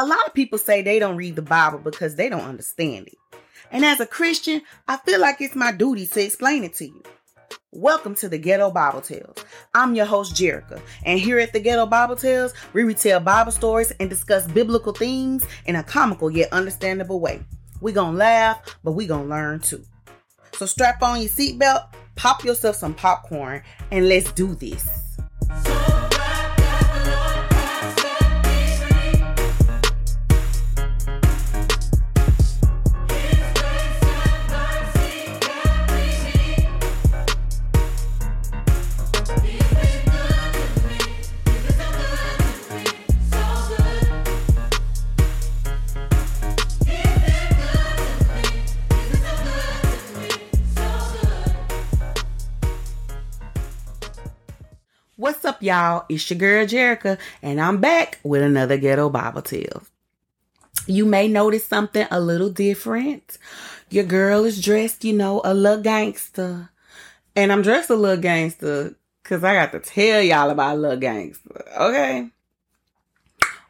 A lot of people say they don't read the Bible because they don't understand it. And as a Christian, I feel like it's my duty to explain it to you. Welcome to the Ghetto Bible Tales. I'm your host, Jerica, and here at the Ghetto Bible Tales, we retell Bible stories and discuss biblical themes in a comical yet understandable way. We gonna laugh, but we gonna learn too. So strap on your seatbelt, pop yourself some popcorn, and let's do this. Y'all? It's your girl Jerica, and I'm back with another Ghetto Bible Tale. You may notice something a little different. Your girl is dressed, you know, a little gangster. And I'm dressed a little gangster because I got to tell y'all about a little gangster, okay?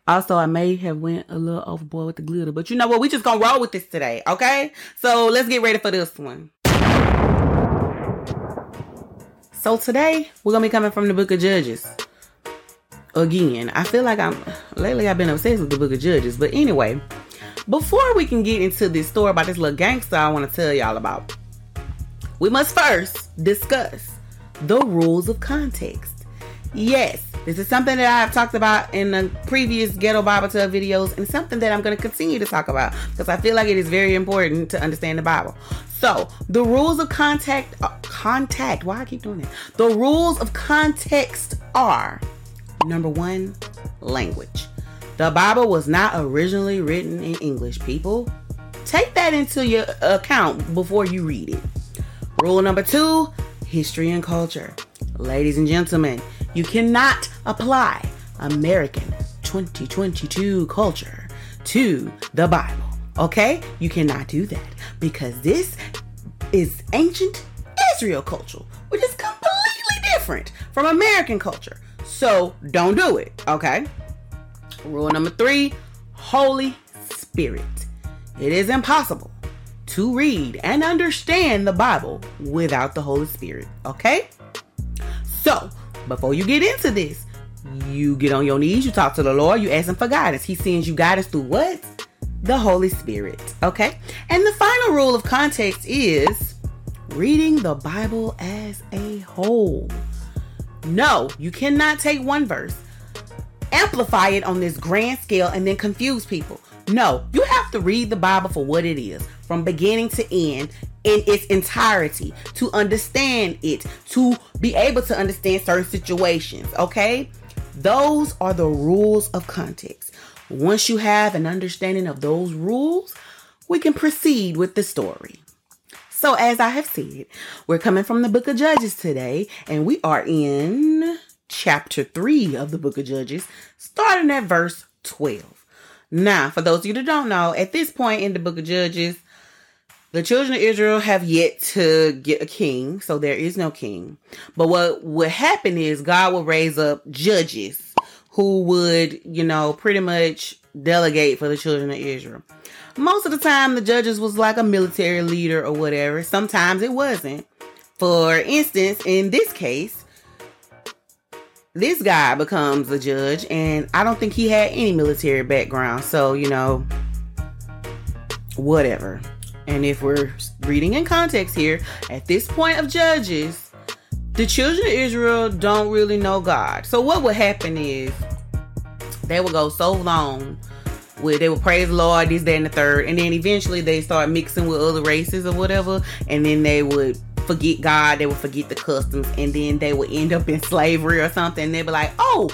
Also, I may have went a little overboard with the glitter, but you know what? We just gonna roll with this today, okay? So let's get ready for this one. So today we're gonna be coming from the book of Judges. Again, I feel like I'm lately I've been obsessed with the book of Judges. But anyway, before we can get into this story about this little gangster I want to tell y'all about, we must first discuss the rules of context. Yes, this is something that I have talked about in the previous Ghetto Bible Tale videos and something that I'm going to continue to talk about because I feel like it is very important to understand the Bible. So, the rules of contact, uh, contact, why I keep doing that? The rules of context are number one, language. The Bible was not originally written in English, people. Take that into your account before you read it. Rule number two, history and culture. Ladies and gentlemen, you cannot apply American 2022 culture to the Bible. Okay? You cannot do that because this is ancient Israel culture, which is completely different from American culture. So don't do it. Okay? Rule number three Holy Spirit. It is impossible to read and understand the Bible without the Holy Spirit. Okay? So, before you get into this, you get on your knees, you talk to the Lord, you ask Him for guidance. He sends you guidance through what? The Holy Spirit. Okay? And the final rule of context is reading the Bible as a whole. No, you cannot take one verse, amplify it on this grand scale, and then confuse people. No, you have to read the Bible for what it is, from beginning to end, in its entirety, to understand it, to be able to understand certain situations, okay? Those are the rules of context. Once you have an understanding of those rules, we can proceed with the story. So, as I have said, we're coming from the book of Judges today, and we are in chapter 3 of the book of Judges, starting at verse 12. Now, for those of you that don't know, at this point in the book of Judges, the children of Israel have yet to get a king, so there is no king. But what would happen is God will raise up judges who would, you know, pretty much delegate for the children of Israel. Most of the time, the judges was like a military leader or whatever. Sometimes it wasn't. For instance, in this case, this guy becomes a judge, and I don't think he had any military background. So, you know, whatever. And if we're reading in context here, at this point of Judges, the children of Israel don't really know God. So what would happen is they would go so long where they would praise the Lord, this, that, and the third, and then eventually they start mixing with other races or whatever, and then they would forget God, they would forget the customs, and then they would end up in slavery or something. They'd be like, "Oh,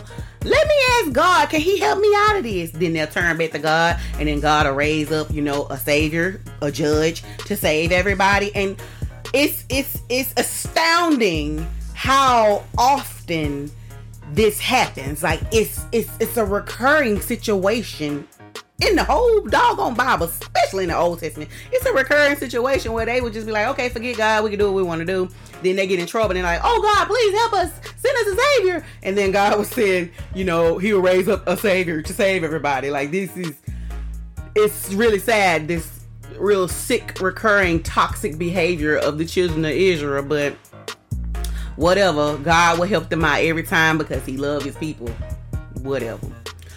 let me ask God, can He help me out of this?" Then they'll turn back to God, and then God will raise up, you know, a savior, a judge to save everybody. And it's it's it's astounding how often this happens. Like it's it's it's a recurring situation in the whole doggone Bible, especially in the Old Testament, it's a recurring situation where they would just be like, okay, forget God, we can do what we want to do. Then they get in trouble and they're like, oh God, please help us, send us a savior. And then God was saying, you know, he will raise up a savior to save everybody. Like this is, it's really sad, this real sick, recurring, toxic behavior of the children of Israel, but whatever, God will help them out every time because he loves his people. Whatever.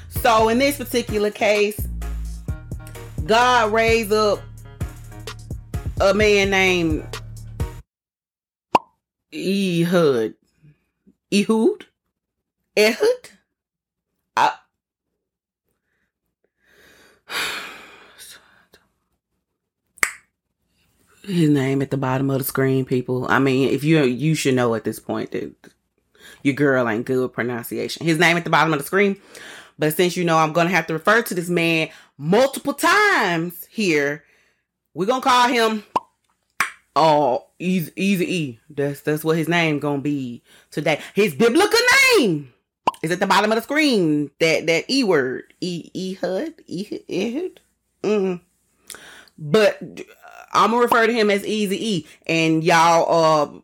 So in this particular case, God raised up a man named Ehud. Ehud? Ehud? I, his name at the bottom of the screen, people. I mean, if you you should know at this point that your girl ain't good pronunciation. His name at the bottom of the screen. But since you know I'm gonna have to refer to this man multiple times here, we're gonna call him oh easy easy E. That's that's what his name gonna be today. His biblical name is at the bottom of the screen. That that E word. E Ehud. E Ehud. Mm. But I'm gonna refer to him as Easy E, and y'all uh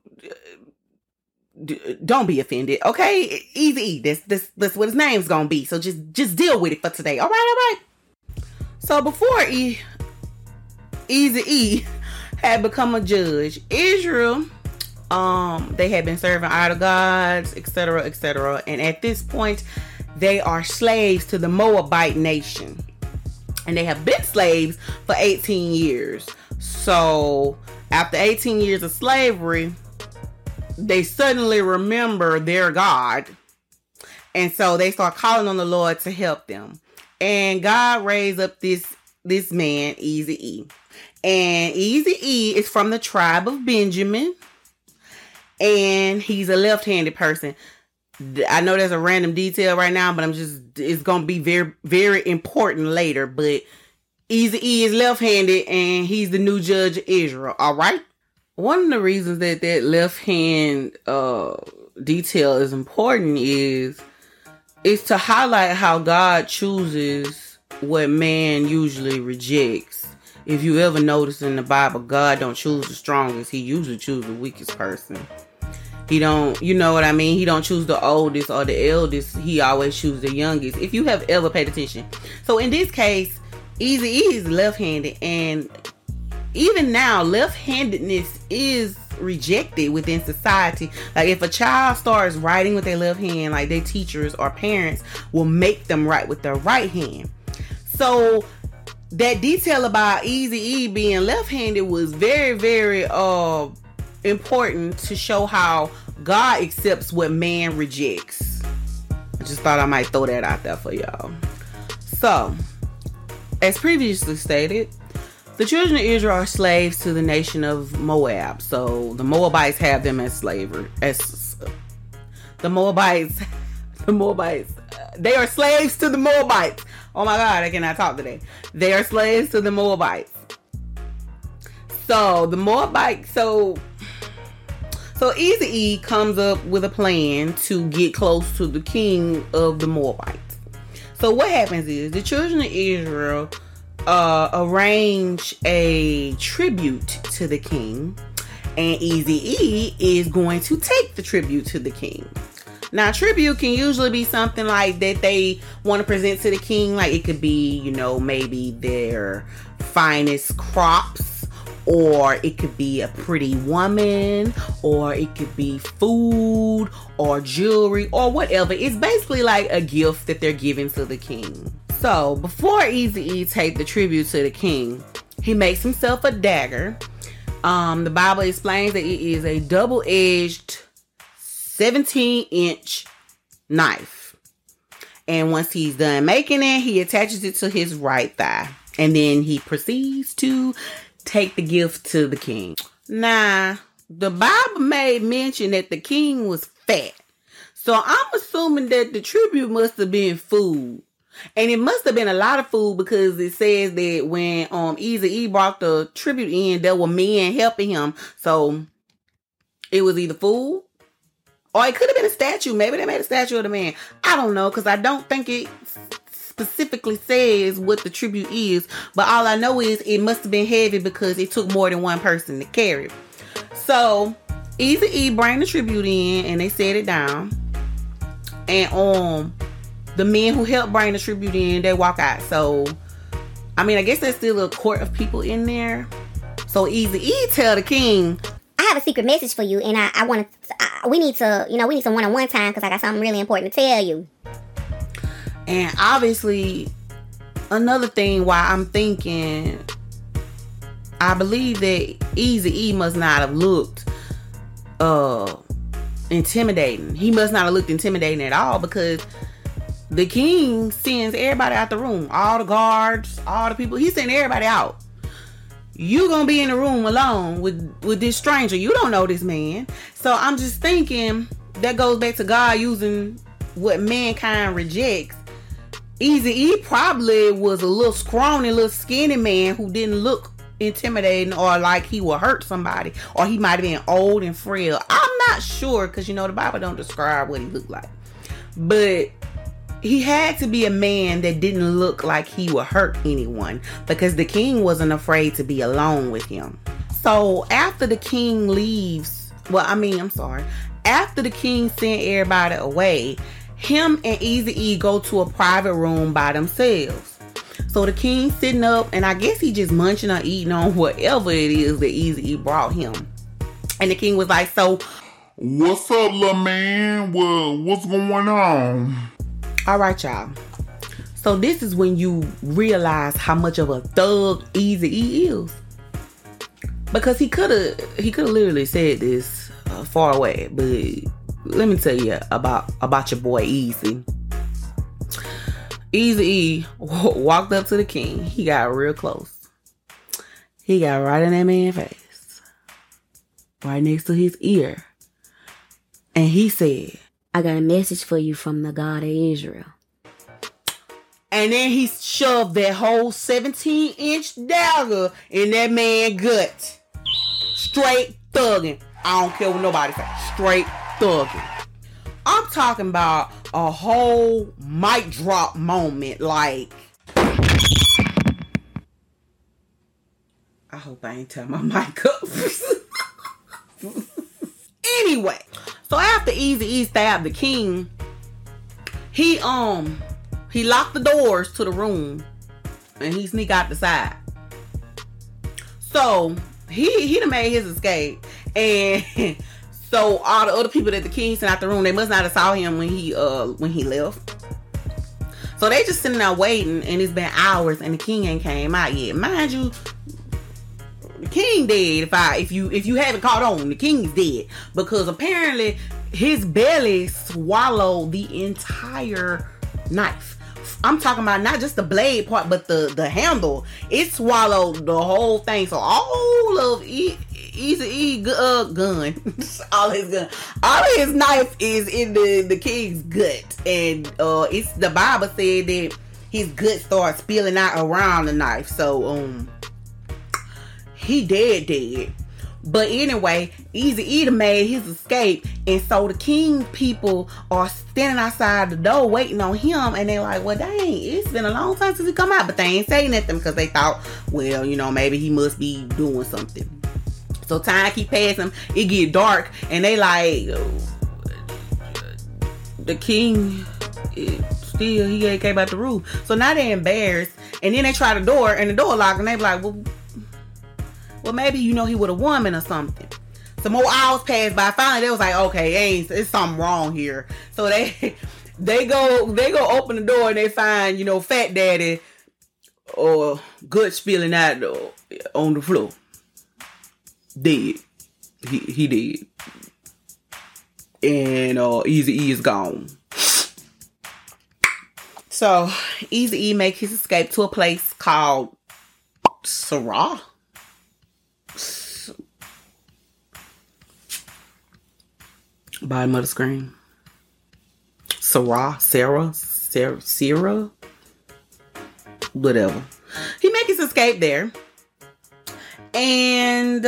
d- don't be offended, okay? Easy. This this this what his name's gonna be. So just just deal with it for today. All right, all right. So before E Easy E had become a judge, Israel um they had been serving idol gods, etc., etc. And at this point, they are slaves to the Moabite nation. And they have been slaves for 18 years. So after 18 years of slavery, they suddenly remember their God. And so they start calling on the Lord to help them. And God raised up this this man, Easy E. And Easy E is from the tribe of Benjamin. And he's a left-handed person. I know there's a random detail right now, but I'm just it's gonna be very, very important later. But Easy E is left-handed and he's the new judge of Israel. All right one of the reasons that that left hand uh, detail is important is is to highlight how God chooses what man usually rejects. If you ever notice in the Bible, God don't choose the strongest; He usually chooses the weakest person. He don't, you know what I mean? He don't choose the oldest or the eldest. He always chooses the youngest. If you have ever paid attention. So in this case, Easy is left-handed, and even now, left handedness is rejected within society. Like if a child starts writing with their left hand, like their teachers or parents will make them write with their right hand. So that detail about Easy E being left-handed was very, very uh important to show how God accepts what man rejects. I just thought I might throw that out there for y'all. So, as previously stated, the children of Israel are slaves to the nation of Moab. So the Moabites have them as slavery. As the Moabites, the Moabites, they are slaves to the Moabites. Oh my God, I cannot talk today. They are slaves to the Moabites. So the Moabite, so so Easy E comes up with a plan to get close to the king of the Moabites. So what happens is the children of Israel uh, arrange a tribute to the king, and Easy E is going to take the tribute to the king. Now, tribute can usually be something like that they want to present to the king, like it could be, you know, maybe their finest crops, or it could be a pretty woman, or it could be food, or jewelry, or whatever. It's basically like a gift that they're giving to the king. So before Easy E take the tribute to the king, he makes himself a dagger. Um, the Bible explains that it is a double-edged 17 inch knife. And once he's done making it, he attaches it to his right thigh. And then he proceeds to take the gift to the king. Now, the Bible made mention that the king was fat. So I'm assuming that the tribute must have been food. And it must have been a lot of food because it says that when um Easy E brought the tribute in, there were men helping him. So it was either food or it could have been a statue. Maybe they made a statue of the man. I don't know because I don't think it specifically says what the tribute is, but all I know is it must have been heavy because it took more than one person to carry. So Easy E bring the tribute in and they set it down. And um the men who helped bring the tribute in, they walk out. So I mean I guess there's still a court of people in there. So Easy E tell the king I have a secret message for you, and I, I want to. We need to, you know, we need some one-on-one time because I got something really important to tell you. And obviously, another thing why I'm thinking, I believe that Easy E must not have looked uh intimidating. He must not have looked intimidating at all because the king sends everybody out the room, all the guards, all the people. He sent everybody out. You gonna be in the room alone with with this stranger. You don't know this man. So i'm just thinking that goes back to god using what mankind rejects. Easy e probably was a little scrawny little skinny man who didn't look intimidating or like he would hurt somebody or he might have been old and frail. I'm not sure because you know the bible don't describe what he looked like. But he had to be a man that didn't look like he would hurt anyone because the king wasn't afraid to be alone with him. So after the king leaves, well, I mean, I'm sorry, after the king sent everybody away, him and Easy E go to a private room by themselves. So the king sitting up, and I guess he just munching or eating on whatever it is that Easy E brought him. And the king was like, "So, what's up, little man? What what's going on?" All right, y'all. So this is when you realize how much of a thug Easy E is, because he could have he could have literally said this uh, far away, but let me tell you about about your boy Easy. Easy E walked up to the king. He got real close. He got right in that man's face, right next to his ear, and he said, I got a message for you from the God of Israel. And then he shoved that whole 17 inch dagger in that man gut. Straight thugging. I don't care what nobody says. Straight thugging. I'm talking about a whole mic drop moment. Like, I hope I ain't turn my mic up. anyway, so after Easy E stabbed the king, he um he locked the doors to the room and he sneak out the side. So he he done made his escape. And so all the other people that the king sent out the room, they must not have saw him when he uh when he left. So they just sitting there waiting, and it's been hours, and the king ain't came out yet. Mind you, king dead. If I if you if you haven't caught on, the king's dead because apparently his belly swallowed the entire knife. I'm talking about not just the blade part, but the the handle. It swallowed the whole thing. So all of e- Easy E uh, gun, all his gun, all his knife is in the the king's gut, and uh, it's the Bible said that his gut starts spilling out around the knife. So um, he dead dead. But anyway, Easy E made his escape, and so the king people are standing outside the door waiting on him, and they're like, "Well, dang, it's been a long time since he come out," but they ain't saying nothing because they thought, well, you know, maybe he must be doing something. So time keep passing, it get dark, and they like, the king still he ain't came out the room. So now they embarrassed, and then they try the door, and the door locked, and they be like, well well, maybe you know he with a woman or something. Some more hours passed by. Finally, they was like, okay, ain't it's something wrong here. So they they go they go open the door and they find you know Fat Daddy or good spilling out on the floor, dead. He he did, and uh, Easy E is gone. So Easy E make his escape to a place called Sarah. Bottom of the screen. Sarah, Sarah, Sarah, Sarah, whatever. He makes his escape there, and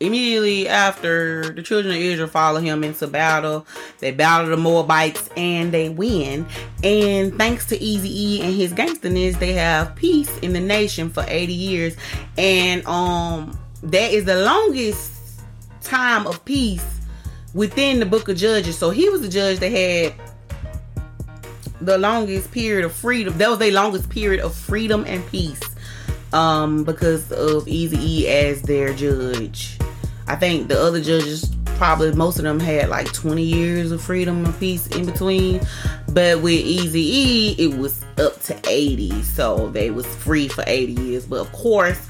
immediately after the children of Israel follow him into battle, they battle the Moabites and they win. And thanks to Easy E and his gangsterness, they have peace in the nation for 80 years. And um that is the longest time of peace within the book of Judges. So he was the judge that had the longest period of freedom. That was the longest period of freedom and peace. Um, because of Easy E as their judge. I think the other judges probably most of them had like 20 years of freedom and peace in between. But with Easy E, it was up to 80. So they was free for 80 years. But of course,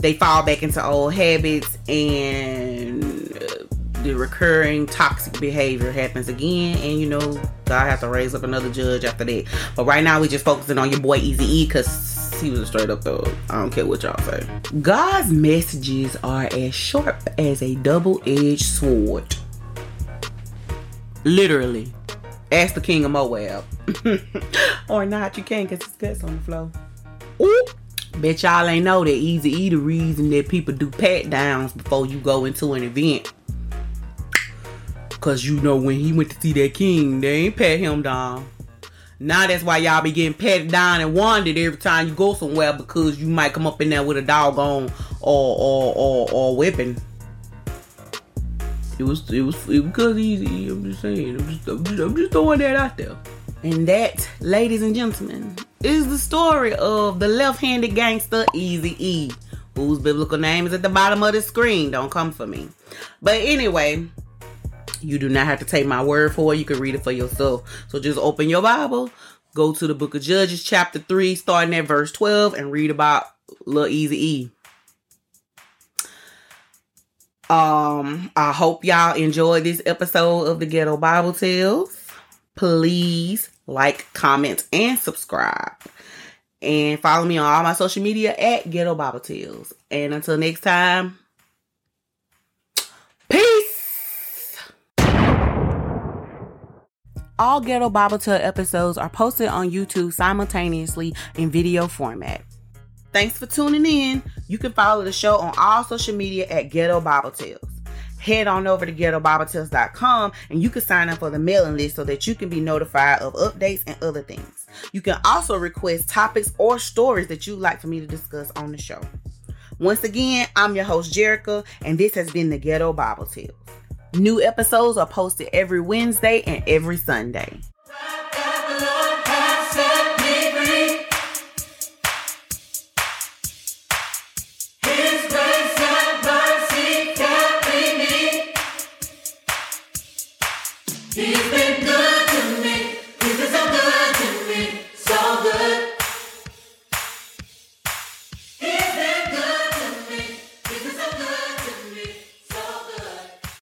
they fall back into old habits and uh, the recurring toxic behavior happens again and you know god have to raise up another judge after that. But right now we're just focusing on your boy easy e because he was a straight up though i don't care what y'all say. God's messages are as sharp as a double-edged sword. Literally. Ask the king of moab. Or not you can't because his guts on the floor. Ooh. Bet y'all ain't know that Easy E the reason that people do pat downs before you go into an event. Cause you know when he went to see that king, they ain't pat him down. Now that's why y'all be getting patted down and wanted every time you go somewhere because you might come up in there with a doggone or or or, or whipping. It was it was it was because easy. I'm just saying. I'm just, I'm just I'm just throwing that out there. And that, ladies and gentlemen, is the story of the left-handed gangster Easy E, whose biblical name is at the bottom of the screen. Don't come for me. But anyway, you do not have to take my word for it. You can read it for yourself. So just open your Bible, go to the book of Judges, chapter 3, starting at verse 12, and read about little Easy E. Um, I hope y'all enjoyed this episode of the Ghetto Bible Tales. Please like, comment, and subscribe. And follow me on all my social media at Ghetto Bible Tales. And until next time, peace. All Ghetto Bible Tale episodes are posted on YouTube simultaneously in video format. Thanks for tuning in. You can follow the show on all social media at Ghetto Bible Tales head on over to ghettobibletips.com and you can sign up for the mailing list so that you can be notified of updates and other things. You can also request topics or stories that you'd like for me to discuss on the show. Once again, I'm your host, Jerica, and this has been the Ghetto Bible Tales. New episodes are posted every Wednesday and every Sunday.